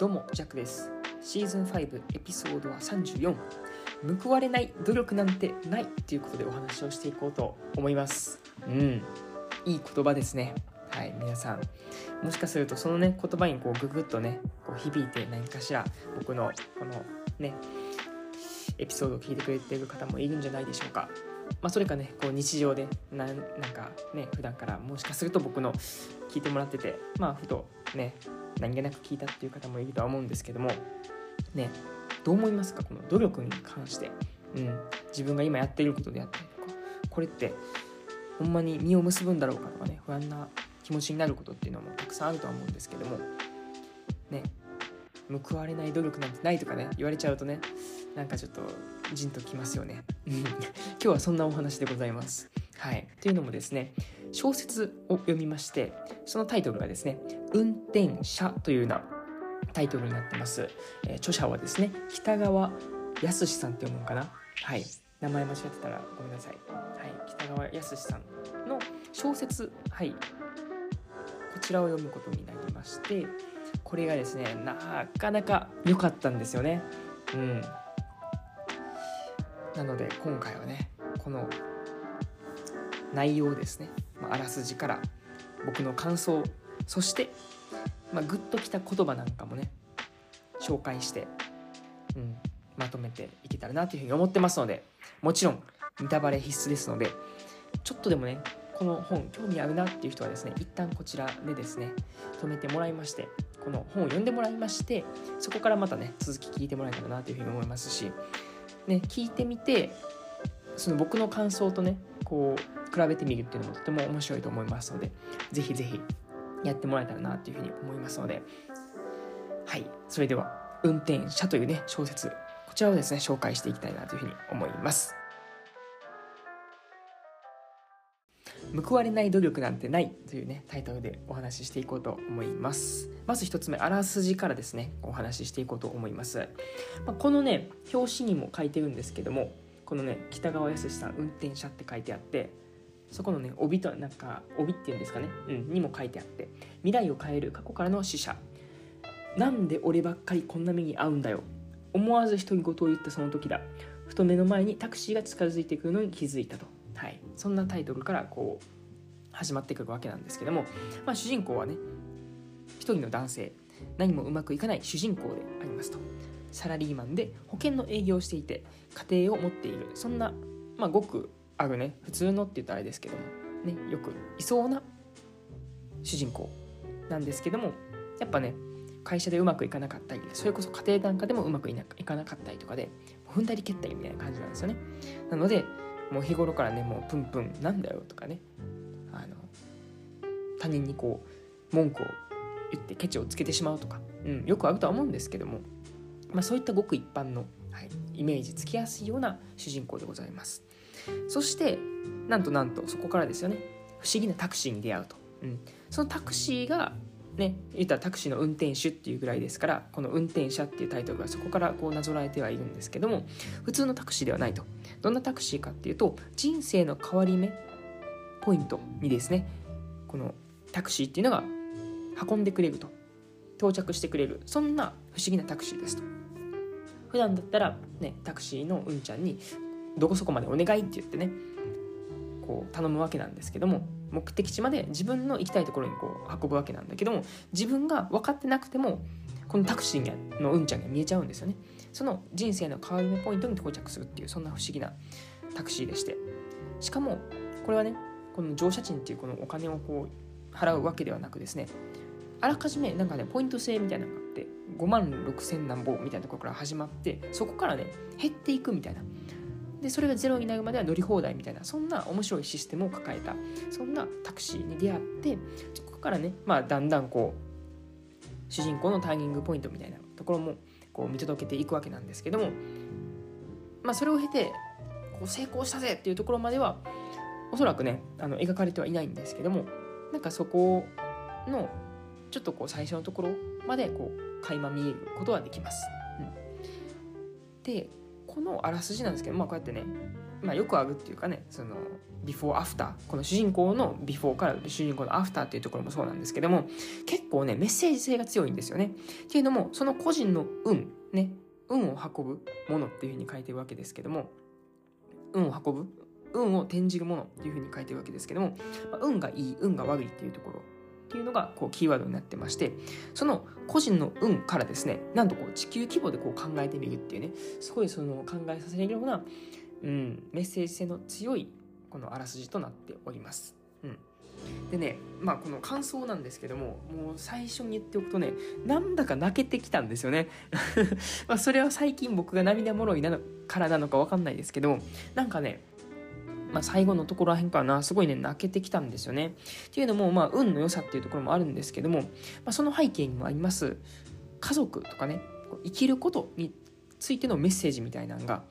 どうもジャックです。シーズン5エピソードは34報われない努力なんてないということでお話をしていこうと思います。うん。いい言葉ですね。はい皆さん。もしかするとそのね言葉にこうググッとねこう響いて何かしら僕のこのねエピソードを聞いてくれてる方もいるんじゃないでしょうか。まあ、それかねこう日常でななんかね普段からもしかすると僕の聞いてもらっててまあふとね何気なく聞いたっていう方もいるとは思うんですけどもねどう思いますか？この努力に関して、うん、自分が今やっていることであったりとか。これってほんまに実を結ぶんだろうかとかね不安な気持ちになることっていうのもたくさんあるとは思うんですけどもね。報われない努力なんてないとかね言われちゃうとねなんかちょっとじんときますよね。今日はそんなお話でございます。はい。というのもですね小説を読みましてそのタイトルがですね「運転者」というようなタイトルになってます、えー、著者はですね北川康さんって読むのかな？はい。名前間違ってたらごめんなさい、はい、北川康さんの小説はい。こちらを読むことになりましてこれがですねなかなか良かったんですよね。うん。なので今回はねこの内容ですね、まあ、あらすじから僕の感想そして、まあ、グッときた言葉なんかもね紹介して、うん、まとめていけたらなというふうに思ってますのでもちろんネタバレ必須ですのでちょっとでもねこの本興味あるなっていう人はですね一旦こちらでですね止めてもらいましてこの本を読んでもらいましてそこからまたね続き聞いてもらえたらなというふうに思いますし、ね、聞いてみてその僕の感想とねこう比べてみるっていうのもとても面白いと思いますので是非是非やってもらえたらなというふうに思いますので。はい。それでは「運転者」というね小説こちらをですね紹介していきたいなというふうに思います。報われない努力なんてないというねタイトルでお話ししていこうと思います。まず1つ目あらすじからですねお話ししていこうと思います、まあ、このね表紙にも書いてるんですけどもこのね北川康さん運転者って書いてあってそこのね帯となんか帯っていうんですかね、うん、にも書いてあって未来を変える過去からの死者。なんで俺ばっかりこんな目に遭うんだよ。思わず独り言を言ったその時だ。ふと目の前にタクシーが近づいてくるのに気づいたと。はい、そんなタイトルからこう始まってくるわけなんですけども、まあ、主人公はね一人の男性。何もうまくいかない主人公でありますと。サラリーマンで保険の営業をしていて家庭を持っている。そんな、まあ、ごくあるね普通のって言ったらあれですけども、ね、よくいそうな主人公なんですけどもやっぱね会社でうまくいかなかったりそれこそ家庭なんかでもうまくいかなかったりとかで踏んだり蹴ったりみたいな感じなんですよね。なのでもう日頃からねもうプンプンなんだよとかねあの他人にこう文句を言ってケチをつけてしまうとか、うん、よくあるとは思うんですけども、まあ、そういったごく一般の、はい、イメージつきやすいような主人公でございます。そしてなんとなんとそこからですよね。不思議なタクシーに出会うと、うん、そのタクシーがね言ったらタクシーの運転手っていうぐらいですからこの運転者っていうタイトルがそこからこうなぞらえてはいるんですけども普通のタクシーではないと。どんなタクシーかっていうと人生の変わり目ポイントにですねこのタクシーっていうのが運んでくれると。到着してくれる。そんな不思議なタクシーですと。普段だったらねタクシーのうんちゃんにどこそこまでお願いって言ってねこう頼むわけなんですけども目的地まで自分の行きたいところにこう運ぶわけなんだけども自分が分かってなくてもこのタクシーのうんちゃんが見えちゃうんですよね。その人生の変わり目ポイントに到着するっていうそんな不思議なタクシーでして。しかもこれはねこの乗車賃っていうこのお金をこう払うわけではなくですねあらかじめなんかねポイント制みたいなのがあって5万6千何本みたいなところから始まってそこからね減っていくみたいな。でそれがゼロになるまでは乗り放題みたいなそんな面白いシステムを抱えたそんなタクシーに出会ってそこからね、まあ、だんだんこう主人公のターニングポイントみたいなところもこう見届けていくわけなんですけども、まあ、それを経てこう成功したぜっていうところまではおそらくねあの描かれてはいないんですけどもなんかそこのちょっとこう最初のところまでこう垣間見えることはできます。うん、でこのあらすじなんですけど、まあ、こうやってね、まあ、よくあるっていうかねそのビフォーアフターこの主人公のビフォーから主人公のアフターっていうところもそうなんですけども結構ねメッセージ性が強いんですよね。っていうのもその個人の運ね運を運ぶものっていうふうに書いてるわけですけども運を運ぶ運を転じるものっていうふうに書いてるわけですけども、まあ、運がいい運が悪いっていうところっていうのがこうキーワードになってましてその個人の運からですねなんとこう地球規模でこう考えてみるっていうねすごいその考えさせられるような、うん、メッセージ性の強いこのあらすじとなっております。うんでね、まあこの感想なんですけども、もう最初に言っておくとね、なんだか泣けてきたんですよね。まそれは最近僕が涙もろいなのからなのかわかんないですけど、なんかね、まあ、最後のところらへんかな、すごいね、泣けてきたんですよね。っていうのも、まあ、運の良さっていうところもあるんですけども、まあ、その背景にもあります、家族とかね、生きることについてのメッセージみたいなのが、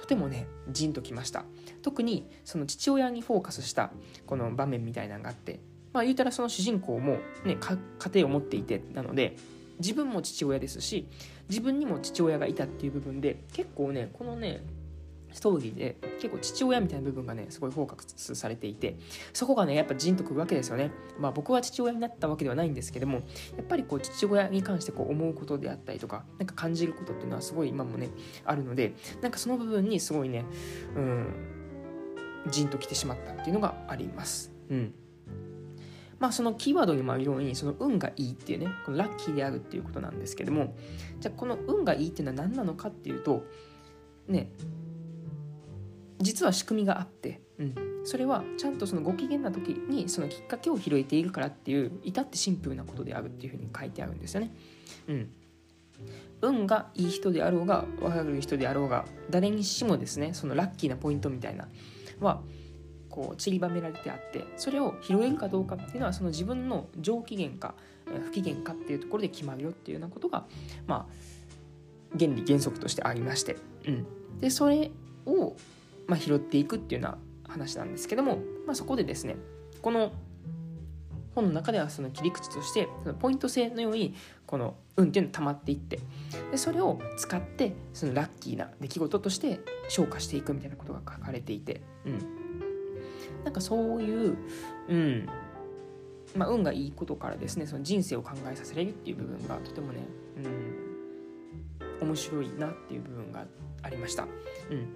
とてもね、じんときました。特に、その父親にフォーカスしたこの場面みたいなのがあって、まあ、言うたらその主人公もね、家庭を持っていて、なので、自分も父親ですし、自分にも父親がいたっていう部分で、結構ね、このね、ストーリーで結構父親みたいな部分がねすごいフォーカスされていてそこがねやっぱジンとくるわけですよね。まあ僕は父親になったわけではないんですけどもやっぱりこう父親に関してこう思うことであったりとかなんか感じることっていうのはすごい今もねあるのでなんかその部分にすごいねうんジンときてしまったっていうのがあります。うん。まあそのキーワードにもあるようにその運がいいっていうねこのラッキーであるっていうことなんですけどもじゃあこの運がいいっていうのは何なのかっていうとね実は仕組みがあって、うん、それはちゃんとそのご機嫌な時にそのきっかけを拾えているからっていう至ってシンプルなことであるっていうふうに書いてあるんですよね。うん、運がいい人であろうが悪い人であろうが誰にしもですねそのラッキーなポイントみたいなはこう散りばめられてあってそれを拾えるかどうかっていうのはその自分の上機嫌か不機嫌かっていうところで決まるよっていうようなことがまあ原理原則としてありまして、うん、でそれをまあ、拾っていくっていうような話なんですけども、まあ、そこでですねこの本の中ではその切り口としてそのポイント制のようにこの運っていうの溜まっていってでそれを使ってそのラッキーな出来事として消化していくみたいなことが書かれていて、うん、なんかそういう、うん。まあ、運がいいことからですねその人生を考えさせれるっていう部分がとてもね、うん、面白いなっていう部分がありました。うん。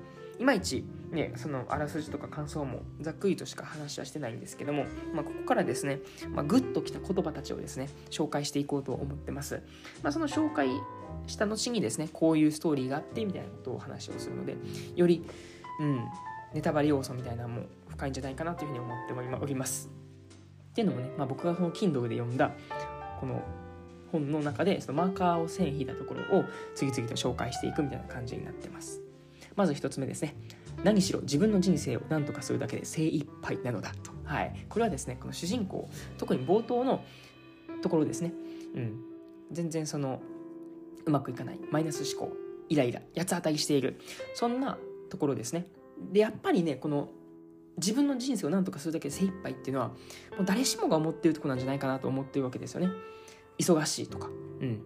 いまいちねそのあらすじとか感想もざっくりとしか話はしてないんですけども、まあ、ここからですね、まあ、グッときた言葉たちをですね紹介していこうと思ってます、まあ、その紹介した後にですねこういうストーリーがあってみたいなことを話をするのでよりうんネタバレ要素みたいなのも深いんじゃないかなというふうに思っております。っていうのもね、まあ、僕がその Kindle で読んだこの本の中でそのマーカーを線引いたところを次々と紹介していくみたいな感じになってます。まず1つ目ですね。何しろ自分の人生を何とかするだけで精一杯なのだと、はい、これはですねこの主人公特に冒頭のところですね、うん、全然そのうまくいかない。マイナス思考イライラ八つ当たりしている。そんなところですね。でやっぱりねこの自分の人生を何とかするだけで精一杯っていうのはもう誰しもが思ってるとこなんじゃないかなと思ってるわけですよね。忙しいとか。うん。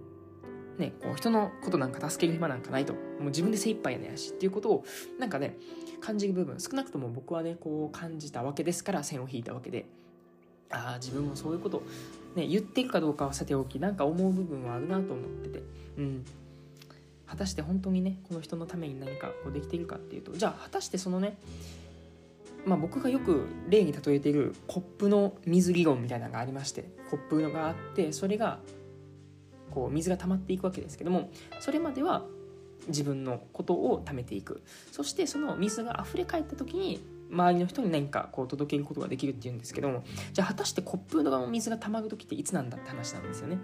ね、こう人のことなんか助ける暇なんかないと。もう自分で精一杯やねやしっていうことをなんかね感じる部分少なくとも僕はねこう感じたわけですから線を引いたわけで。ああ自分もそういうこと、ね、言ってるかどうかはさておきなんか思う部分はあるなと思ってて。うん。果たして本当にねこの人のために何かこうできているかっていうと。じゃあ果たしてそのねまあ、僕がよく例に例えているコップの水理論みたいなのがありましてコップがあってそれがこう水が溜まっていくわけですけどもそれまでは自分のことを貯めていく。そしてその水が溢れ返った時に周りの人に何かこう届けることができるっていうんですけどもじゃあ果たしてコップの水が溜まる時っていつなんだって話なんですよね。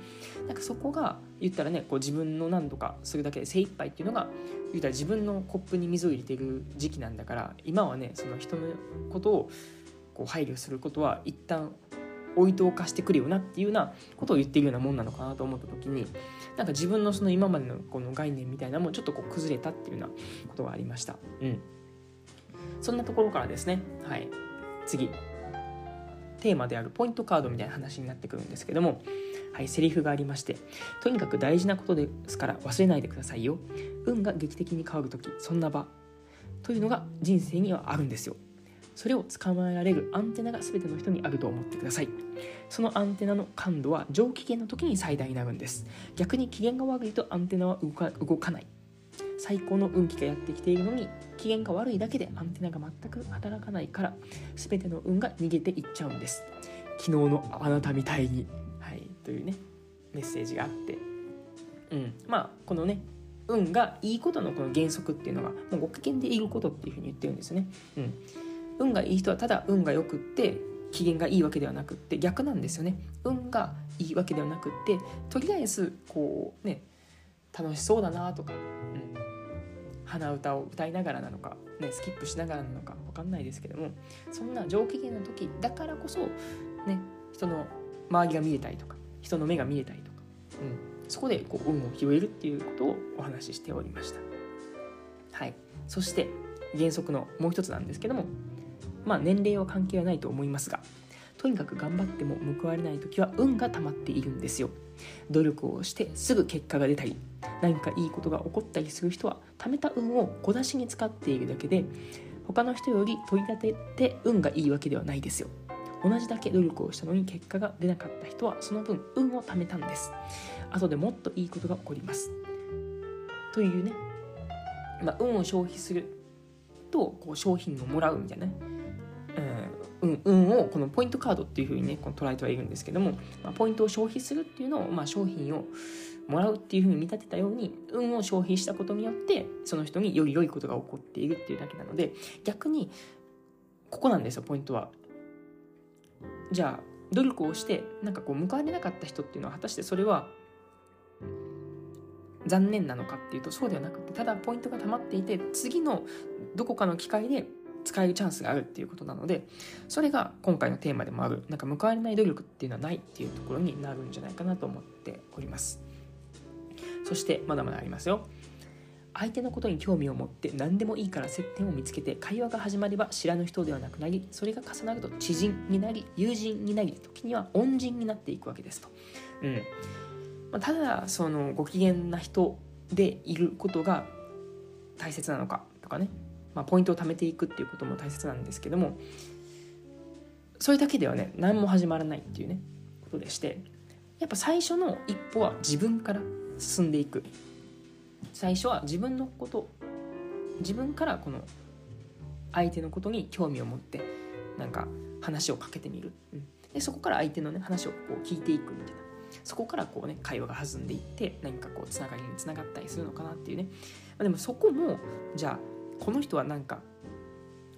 なんかそこが言ったらねこう自分の何とかするだけで精一杯っていうのが言ったら自分のコップに水を入れている時期なんだから今はねその人のことをこう配慮することは一旦置いておかしてくるよなっていうようなことを言っているようなもんなのかなと思った時になんか自分のその今までのこの概念みたいなのもちょっとこう崩れたっていうようなことがありました。うん。そんなところからですね、はい。次。テーマであるポイントカードみたいな話になってくるんですけどもはいセリフがありましてとにかく大事なことですから忘れないでくださいよ運が劇的に変わる時そんな場というのが人生にはあるんですよそれを捕まえられるアンテナが全ての人にあると思ってください。そのアンテナの感度は上機嫌の時に最大になるんです。逆に機嫌が悪いとアンテナは動か動かない。最高の運気がやってきているのに機嫌が悪いだけでアンテナが全く働かないから全ての運が逃げていっちゃうんです。昨日のあなたみたいに。はい。というねメッセージがあって。うん。まあこのね運がいいことのこの原則っていうのがもうご機嫌でいることっていうふうに言ってるんですね。うん。運がいい人はただ運が良くって機嫌がいいわけではなくって逆なんですよね。運がいいわけではなくってとりあえずこうね楽しそうだなとか、うん、鼻歌を歌いながらなのか、ね、スキップしながらなのか分かんないですけどもそんな上機嫌な時だからこそね人の周りが見れたりとか人の目が見れたりとか、うん、そこでこう運を拾えるっていうことをお話ししておりました。はい。そして原則のもう一つなんですけどもまあ年齢は関係はないと思いますがとにかく頑張っても報われない時は運が溜まっているんですよ。努力をしてすぐ結果が出たり何かいいことが起こったりする人は貯めた運を小出しに使っているだけで他の人より取り立てて運がいいわけではないですよ。同じだけ努力をしたのに結果が出なかった人はその分運を貯めたんです。後でもっといいことが起こります。というね、まあ、運を消費するとこう商品をもらうみたいなね、運をこのポイントカードっていうふうにねこの捉えてはいるんですけども、まあ、ポイントを消費するっていうのを、まあ、商品をもらうっていうふうに見立てたように運を消費したことによってその人により良いことが起こっているっていうだけなので逆にここなんですよポイントは。じゃあ努力をしてなんかこう報われなかった人っていうのは果たしてそれは残念なのかっていうとそうではなくてただポイントが溜まっていて次のどこかの機会で使えるチャンスがあるっていうことなのでそれが今回のテーマでもあるなんか報われない努力っていうのはないっていうところになるんじゃないかなと思っております。そしてまだまだありますよ。相手のことに興味を持って何でもいいから接点を見つけて会話が始まれば知らぬ人ではなくなりそれが重なると知人になり友人になり時には恩人になっていくわけですと、うん。まあ、ただそのご機嫌な人でいることが大切なのかとかね。まあ、ポイントを貯めていくっていうことも大切なんですけどもそれだけではね何も始まらないっていうねことでしてやっぱ最初の一歩は自分から進んでいく。最初は自分のこと自分からこの相手のことに興味を持ってなんか話をかけてみる、うん、でそこから相手のね話をこう聞いていくみたいな。そこからこうね会話が弾んでいって何かこうつながりにつながったりするのかなっていうね。まあでもそこもじゃあこの人はなんか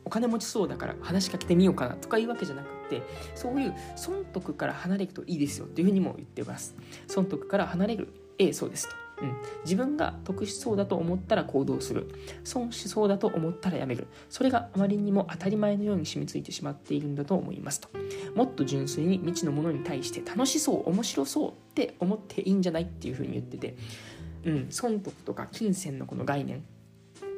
お金持ちそうだから話しかけてみようかなとかいうわけじゃなくてそういう損得から離れるといいですよというふうにも言ってます。損得から離れる。ええそうですと、うん、自分が得しそうだと思ったら行動する。損しそうだと思ったらやめる。それがあまりにも当たり前のように染みついてしまっているんだと思いますと。もっと純粋に未知のものに対して楽しそう面白そうって思っていいんじゃないっていうふうに言っててうん、損得とか金銭のこの概念。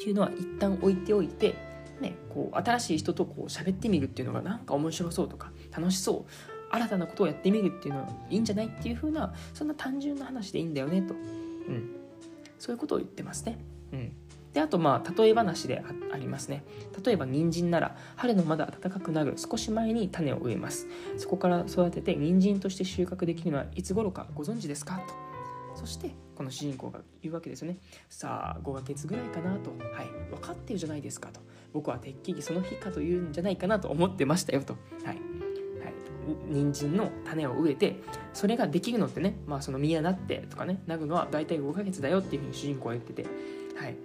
っていうのは一旦置いておいて、ね、こう新しい人とこう喋ってみるっていうのがなんか面白そうとか楽しそう新たなことをやってみるっていうのはいいんじゃないっていう風なそんな単純な話でいいんだよねと、うん、そういうことを言ってますね。うん。であとまあ例え話でありますね。例えば人参なら春のまだ暖かくなる少し前に種を植えます。そこから育てて人参として収穫できるのはいつ頃かご存知ですかとそしてこの主人公が言うわけですよね。さあ5ヶ月ぐらいかなと。はい。分かってるじゃないですかと。僕はてっきりその日かというんじゃないかなと思ってましたよと。はい。はい。人参の種を植えてそれができるのってねまあその実がなってとかねなるのは大体5ヶ月だよっていうふうに主人公は言ってて。はい。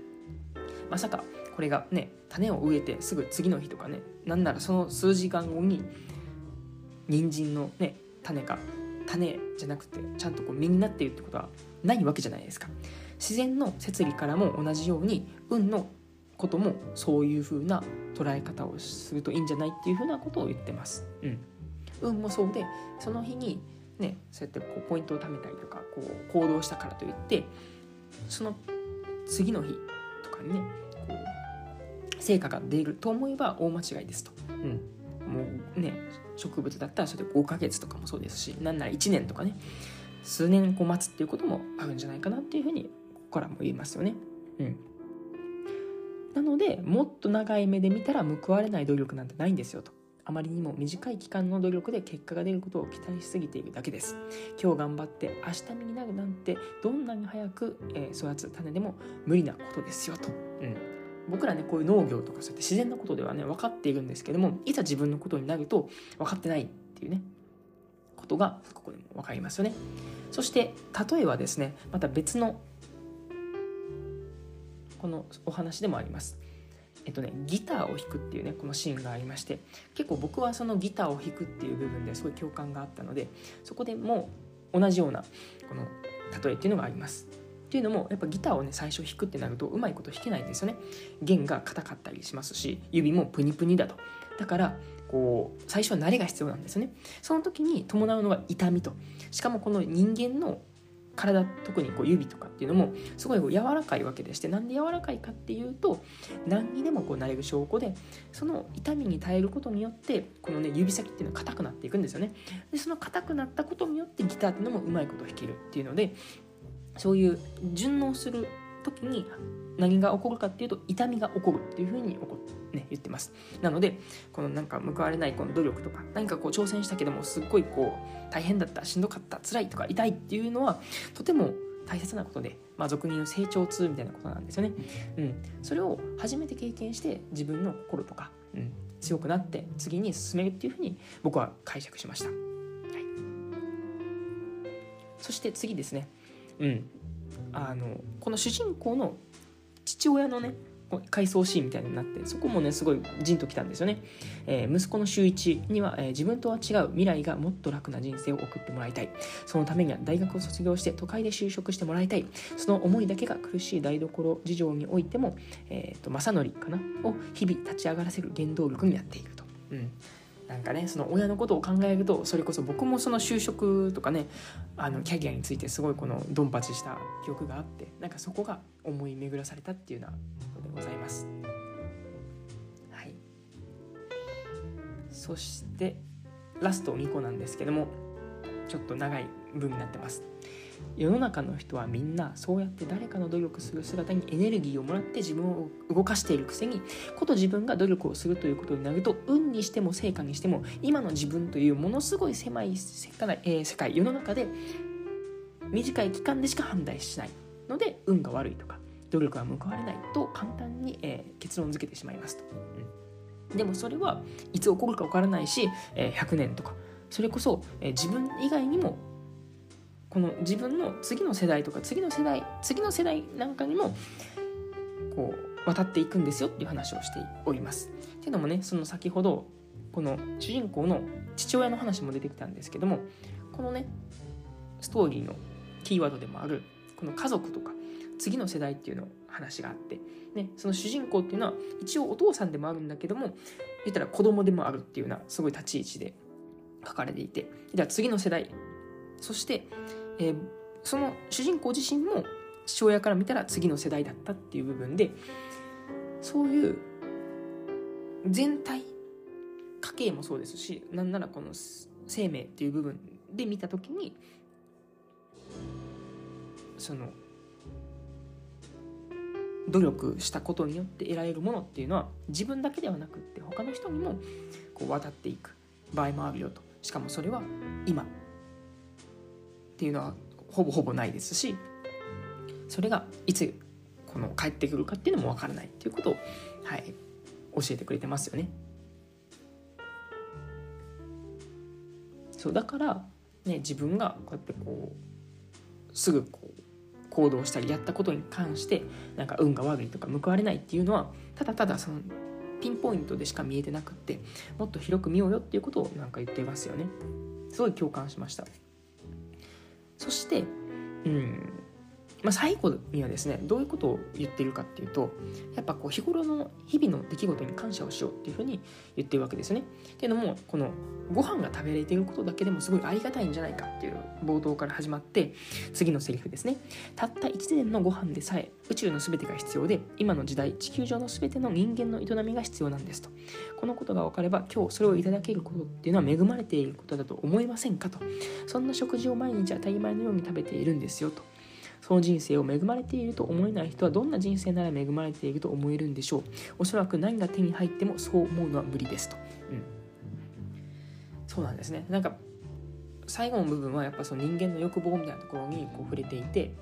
まさかこれがね種を植えてすぐ次の日とかねなんならその数時間後に人参のね種が種じゃなくてちゃんとこう実になっているってことはないわけじゃないですか自然の摂理からも同じように運のこともそういう風な捉え方をするといいんじゃないっていう風なことを言ってます。うん、運もそうでその日にねそうやってこうポイントを貯めたりとかこう行動したからといってその次の日とかにねこう成果が出ると思えば大間違いですと。うんもうね植物だったらそれで5ヶ月とかもそうですしなんなら1年とかね数年こう待つっていうこともあるんじゃないかなっていうふうにここからも言いますよね。うん、なのでもっと長い目で見たら報われない努力なんてないんですよと。あまりにも短い期間の努力で結果が出ることを期待しすぎているだけです。今日頑張って明日身になるなんてどんなに早く、えー、育つ種でも無理なことですよと。うん僕らねこういう農業とかそうやって自然なことではね分かっているんですけどもいざ自分のことになると分かってないっていうねことがここでも分かりますよね。そして例えばですねまた別のこのお話でもあります。えっとね、ギターを弾くっていうねこのシーンがありまして結構僕はそのギターを弾くっていう部分ですごい共感があったのでそこでも同じようなこの例えっていうのがあります。っていうのもやっぱギターをね最初弾くってなるとうまいこと弾けないんですよね。弦が硬かったりしますし指もプニプニだと。だからこう最初は慣れが必要なんですね。その時に伴うのが痛みと。しかもこの人間の体特にこう指とかっていうのもすごいこう柔らかいわけでしてなんで柔らかいかっていうと何にでもこうなれる証拠でその痛みに耐えることによってこのね指先っていうのは硬くなっていくんですよね。でその硬くなったことによってギターっていうのもうまいこと弾けるっていうのでそういう順応する時に何が起こるかっていうと痛みが起こるっていうふうに起こ、ね、言ってます。なのでこのなんか報われないこの努力とか何かこう挑戦したけどもすっごいこう大変だったしんどかった辛いとか痛いっていうのはとても大切なことで、まあ、俗に言う成長痛みたいなことなんですよね、うん、それを初めて経験して自分の心とか、うん、強くなって次に進めるっていうふうに僕は解釈しました、はい、そして次ですね。うん。あのこの主人公の父親のね回想シーンみたいになってそこもねすごいじんときたんですよね、えー、息子の周一には、えー、自分とは違う未来がもっと楽な人生を送ってもらいたい。そのためには大学を卒業して都会で就職してもらいたい。その思いだけが苦しい台所事情においても、えーと、正則かな？を日々立ち上がらせる原動力になっていると、うん、なんかねその親のことを考えるとそれこそ僕もその就職とかねあのキャリアについてすごいこのドンパチした記憶があってなんかそこが思い巡らされたっていうようなことでございます。はい、そしてラスト2個なんですけどもちょっと長い文になってます。世の中の人はみんなそうやって誰かの努力する姿にエネルギーをもらって自分を動かしているくせにこと自分が努力をするということになると運にしても成果にしても今の自分というものすごい狭い世界,、えー、世界世の中で短い期間でしか判断しないので運が悪いとか努力は報われないと簡単に、えー、結論付けてしまいますと、でもそれはいつ起こるか分からないし、えー、100年とかそれこそ、えー、自分以外にもこの自分の次の世代とか次の世代次の世代なんかにもこう渡っていくんですよっていう話をしております。っていうのもねその先ほどこの主人公の父親の話も出てきたんですけどもこのねストーリーのキーワードでもあるこの家族とか次の世代っていうの話があって、ね、その主人公っていうのは一応お父さんでもあるんだけども言ったら子供でもあるっていうようなすごい立ち位置で書かれていてじゃあ次の世代そしてえー、その主人公自身も父親から見たら次の世代だったっていう部分でそういう全体家計もそうですしなんならこの生命っていう部分で見た時にその努力したことによって得られるものっていうのは自分だけではなくって他の人にもこう渡っていく場合もあるよと。しかもそれは今。っていうのはほぼほぼないですしそれがいつこの帰ってくるかっていうのも分からないっていうことを、はい、教えてくれてますよね。そうだから、ね、自分がこうやってこうすぐこう行動したりやったことに関してなんか運が悪いとか報われないっていうのはただただそのピンポイントでしか見えてなくってもっと広く見ようよっていうことをなんか言ってますよね。すごい共感しました。そして、うん、まあ、最後にはですねどういうことを言っているかっていうとやっぱこう日頃の日々の出来事に感謝をしようっていうふうに言ってるわけですね。っていうのもこのご飯が食べれていることだけでもすごいありがたいんじゃないかっていう冒頭から始まって次のセリフですねたった1年のご飯でさえ宇宙の全てが必要で今の時代地球上の全ての人間の営みが必要なんですとこのことが分かれば今日それをいただけることっていうのは恵まれていることだと思いませんかとそんな食事を毎日当たり前のように食べているんですよとその人生を恵まれていると思えない人はどんな人生なら恵まれていると思えるんでしょう？おそらく何が手に入ってもそう思うのは無理ですと、うん、そうなんですね。なんか最後の部分はやっぱその人間の欲望みたいなところにこう触れていて、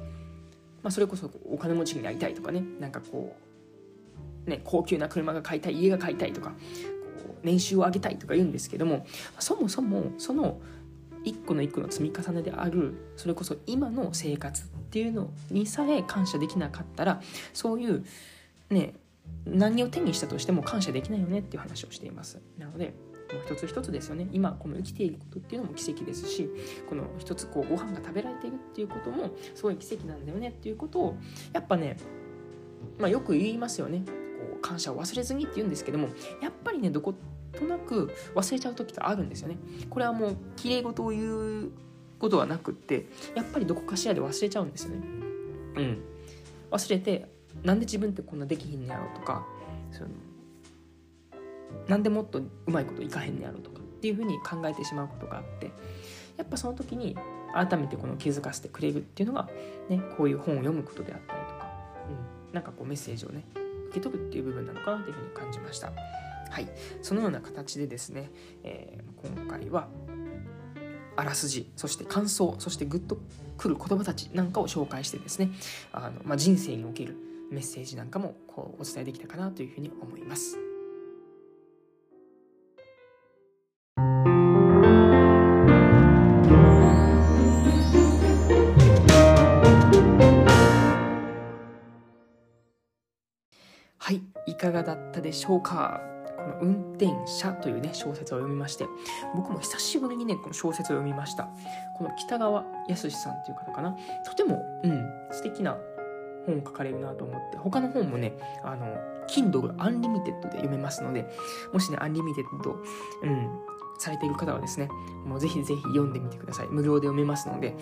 まあ、それこそお金持ちになりたいとかね。なんかこうね高級な車が買いたい家が買いたいとかこう年収を上げたいとか言うんですけどもそもそもその一個の一個の積み重ねであるそれこそ今の生活っていうのにさえ感謝できなかったらそういうね何を手にしたとしても感謝できないよねっていう話をしています。なのでもう一つ一つですよね。今この生きていることっていうのも奇跡ですしこの一つこうご飯が食べられているっていうこともすごい奇跡なんだよねっていうことをやっぱねまあよく言いますよね。こう感謝を忘れずにって言うんですけどもやっぱりねどことなく忘れちゃう時があるんですよね。これはもう綺麗事を言うことはなくってやっぱりどこかしらで忘れちゃうんですよね。うん。忘れてなんで自分ってこんなできひんのやろとかそのなんでもっとうまいこといかへんのやろとかっていうふうに考えてしまうことがあってやっぱその時に改めてこの気づかせてくれるっていうのが、ね、こういう本を読むことであったりとか、うん、なんかこうメッセージをね受け取るっていう部分なのかなというふうに感じました。はい、そのような形でですね、えー、今回はあらすじそして感想そしてグッとくる言葉たちなんかを紹介してですねあの、まあ、人生におけるメッセージなんかもこうお伝えできたかなというふうに思います。はい、いかがだったでしょうか？この運転者というね、小説を読みまして、僕も久しぶりにね、この小説を読みました。この北川康さんっていう方かな。とても、うん、素敵な本を書かれるなと思って、他の本もね、あの、Kindle Unlimited で読めますので、もしね、Unlimited、うん、されている方はですね、もうぜひぜひ読んでみてください。無料で読めますので、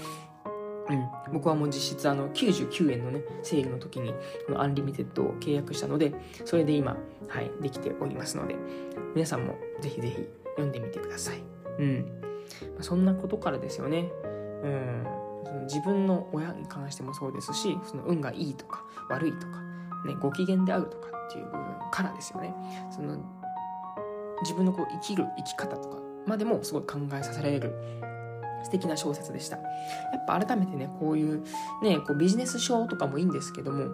うん、僕はもう実質あの99円のねセールの時にこの Unlimited を契約したのでそれで今はいできておりますので皆さんもぜひぜひ読んでみてください。うん。そんなことからですよね。うん。その自分の親に関してもそうですしその運がいいとか悪いとか、ね、ご機嫌であるとかっていう部分からですよね。その自分のこう生きる生き方とかまでもすごい考えさせられる素敵な小説でした。やっぱ改めてね、こういうね、こうビジネス書とかもいいんですけども、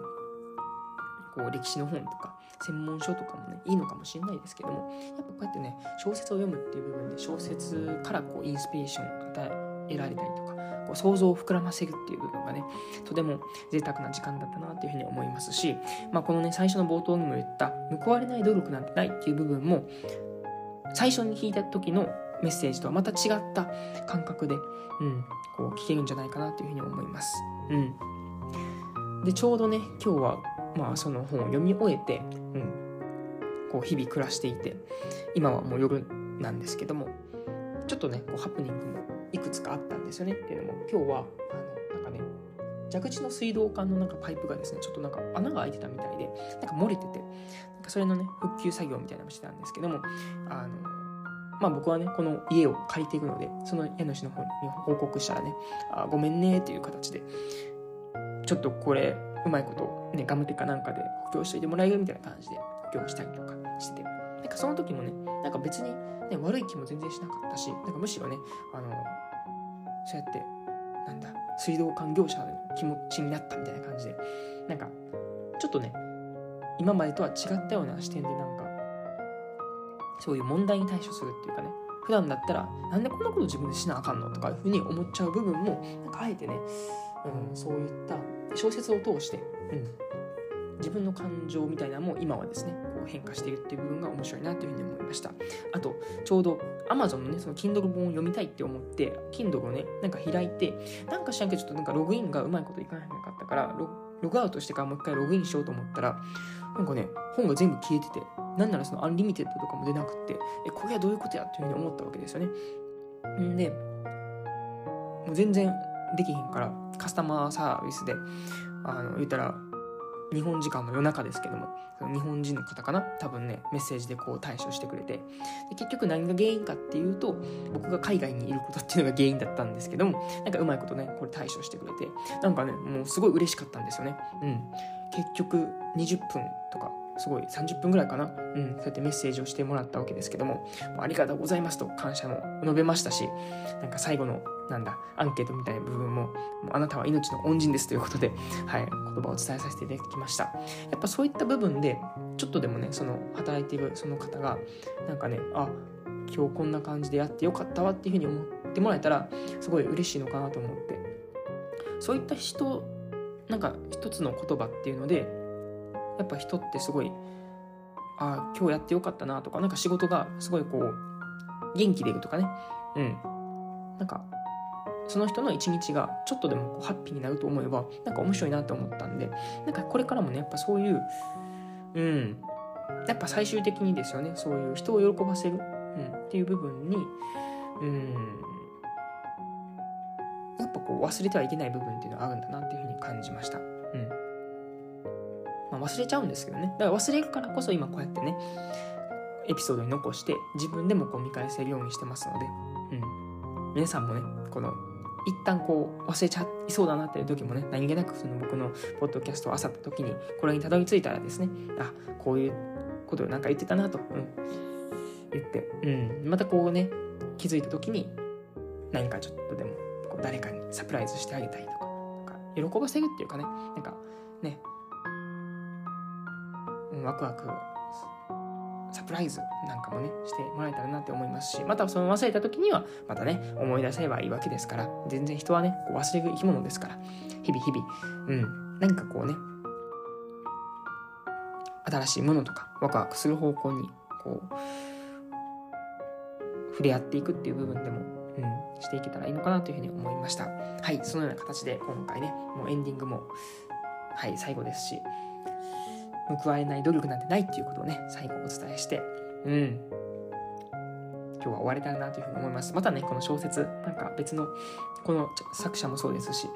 こう歴史の本とか専門書とかもね、いいのかもしれないですけども、やっぱこうやってね、小説を読むっていう部分で小説からこうインスピレーションを与えられたりとか、こう想像を膨らませるっていう部分がね、とても贅沢な時間だったなっていうふうに思いますし、まあ、このね、最初の冒頭にも言った報われない努力なんてないっていう部分も、最初に聞いた時のメッセージとはまた違った感覚で、うん、こう聞けるんじゃないかなというふうに思います。うん、でちょうどね今日は、まあ、その本を読み終えて、うん、こう日々暮らしていて今はもう夜なんですけどもちょっとねこうハプニングもいくつかあったんですよねっていうのも今日はあのなんかね蛇口の水道管のなんかパイプがですねちょっとなんか穴が開いてたみたいでなんか漏れててなんかそれのね復旧作業みたいなのをしてたんですけどもあのまあ僕はね、この家を借りていくので、その家主の方に報告したらね、あごめんねっていう形で、ちょっとこれ、うまいこと、ね、ガムテかなんかで補強しといてもらえるみたいな感じで補強したりとかしてて、なんかその時もね、なんか別に、ね、悪い気も全然しなかったし、なんかむしろね、あの、そうやって、なんだ、水道管業者の気持ちになったみたいな感じで、なんか、ちょっとね、今までとは違ったような視点でなんかそういう問題に対処するっていうかね。普段だったらなんでこんなこと自分でしなあかんのとかいうふうに思っちゃう部分もなんかあえてね、うん、そういった小説を通して、うん、自分の感情みたいなのも今はですねこう変化しているっていう部分が面白いなというふうに思いました。あとちょうど Amazon のねその Kindle 本を読みたいって思って Kindle をねなんか開いてなんか知らんけどちょっとなんかログインがうまいこといかなかったからロログアウトしてからもう一回ログインしようと思ったらなんかね本が全部消えててなんならその Unlimited とかも出なくてえこれはどういうことやっていうふうに思ったわけですよね。んでもう全然できひんからカスタマーサービスであの言ったら日本時間の夜中ですけども日本人の方かな？多分ねメッセージでこう対処してくれて。で結局何が原因かっていうと僕が海外にいることっていうのが原因だったんですけどもなんかうまいことねこれ対処してくれて。なんかねもうすごい嬉しかったんですよね。うん。結局20分とかすごい30分ぐらいかな、うん、そうやってメッセージをしてもらったわけですけども、ありがとうございますと感謝も述べましたし、なんか最後の、なんだ、アンケートみたいな部分も、もあなたは命の恩人ですということで、はい、言葉を伝えさせていただきました。やっぱそういった部分で、ちょっとでもね、その働いているその方が、なんかね、あ、今日こんな感じでやってよかったわっていうふうに思ってもらえたら、すごい嬉しいのかなと思って、そういった人、なんか一つの言葉っていうので、やっぱ人ってすごいあ今日やってよかったなとかなんか仕事がすごいこう元気でいるとかね。うん。なんかその人の一日がちょっとでもこうハッピーになると思えばなんか面白いなと思ったんでなんかこれからもねやっぱそういううん。やっぱ最終的にですよねそういう人を喜ばせる、うん、っていう部分にうん。やっぱこう忘れてはいけない部分っていうのはあるんだなっていうふうに感じました。まあ、忘れちゃうんですけどね。だから忘れるからこそ今こうやってねエピソードに残して自分でもこう見返せるようにしてますので、うん、皆さんもねこの一旦こう忘れちゃいそうだなっていう時もね何気なくその僕のポッドキャストを漁った時にこれにたどり着いたらですねあこういうことをなんか言ってたなと、うん、言って、うん、またこうね気づいた時に何かちょっとでもこう誰かにサプライズしてあげたりとかなんか喜ばせるっていうかねなんかねワクワクサプライズなんかもねしてもらえたらなって思いますしまたその忘れた時にはまたね思い出せばいいわけですから全然人はねこう忘れる生き物ですから日々日々うん何かこうね新しいものとかワクワクする方向にこう触れ合っていくっていう部分でも、うん、していけたらいいのかなというふうに思いました。はいそのような形で今回ねもうエンディングもはい最後ですし報えない努力なんてないっていうことをね、最後お伝えして、うん。今日は終われたらなというふうに思います。またね、この小説、なんか別の、この作者もそうですし、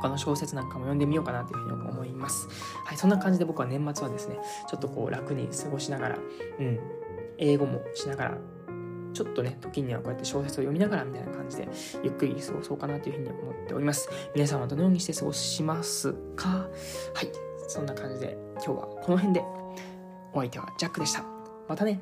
他の小説なんかも読んでみようかなというふうに思います。はい、そんな感じで僕は年末はですね、ちょっとこう楽に過ごしながら、うん、英語もしながら、ちょっとね、時にはこうやって小説を読みながらみたいな感じで、ゆっくり過ごそうかなというふうに思っております。皆さんはどのようにして過ごしますか？はい、そんな感じで今日はこの辺でお相手はジャックでした。またね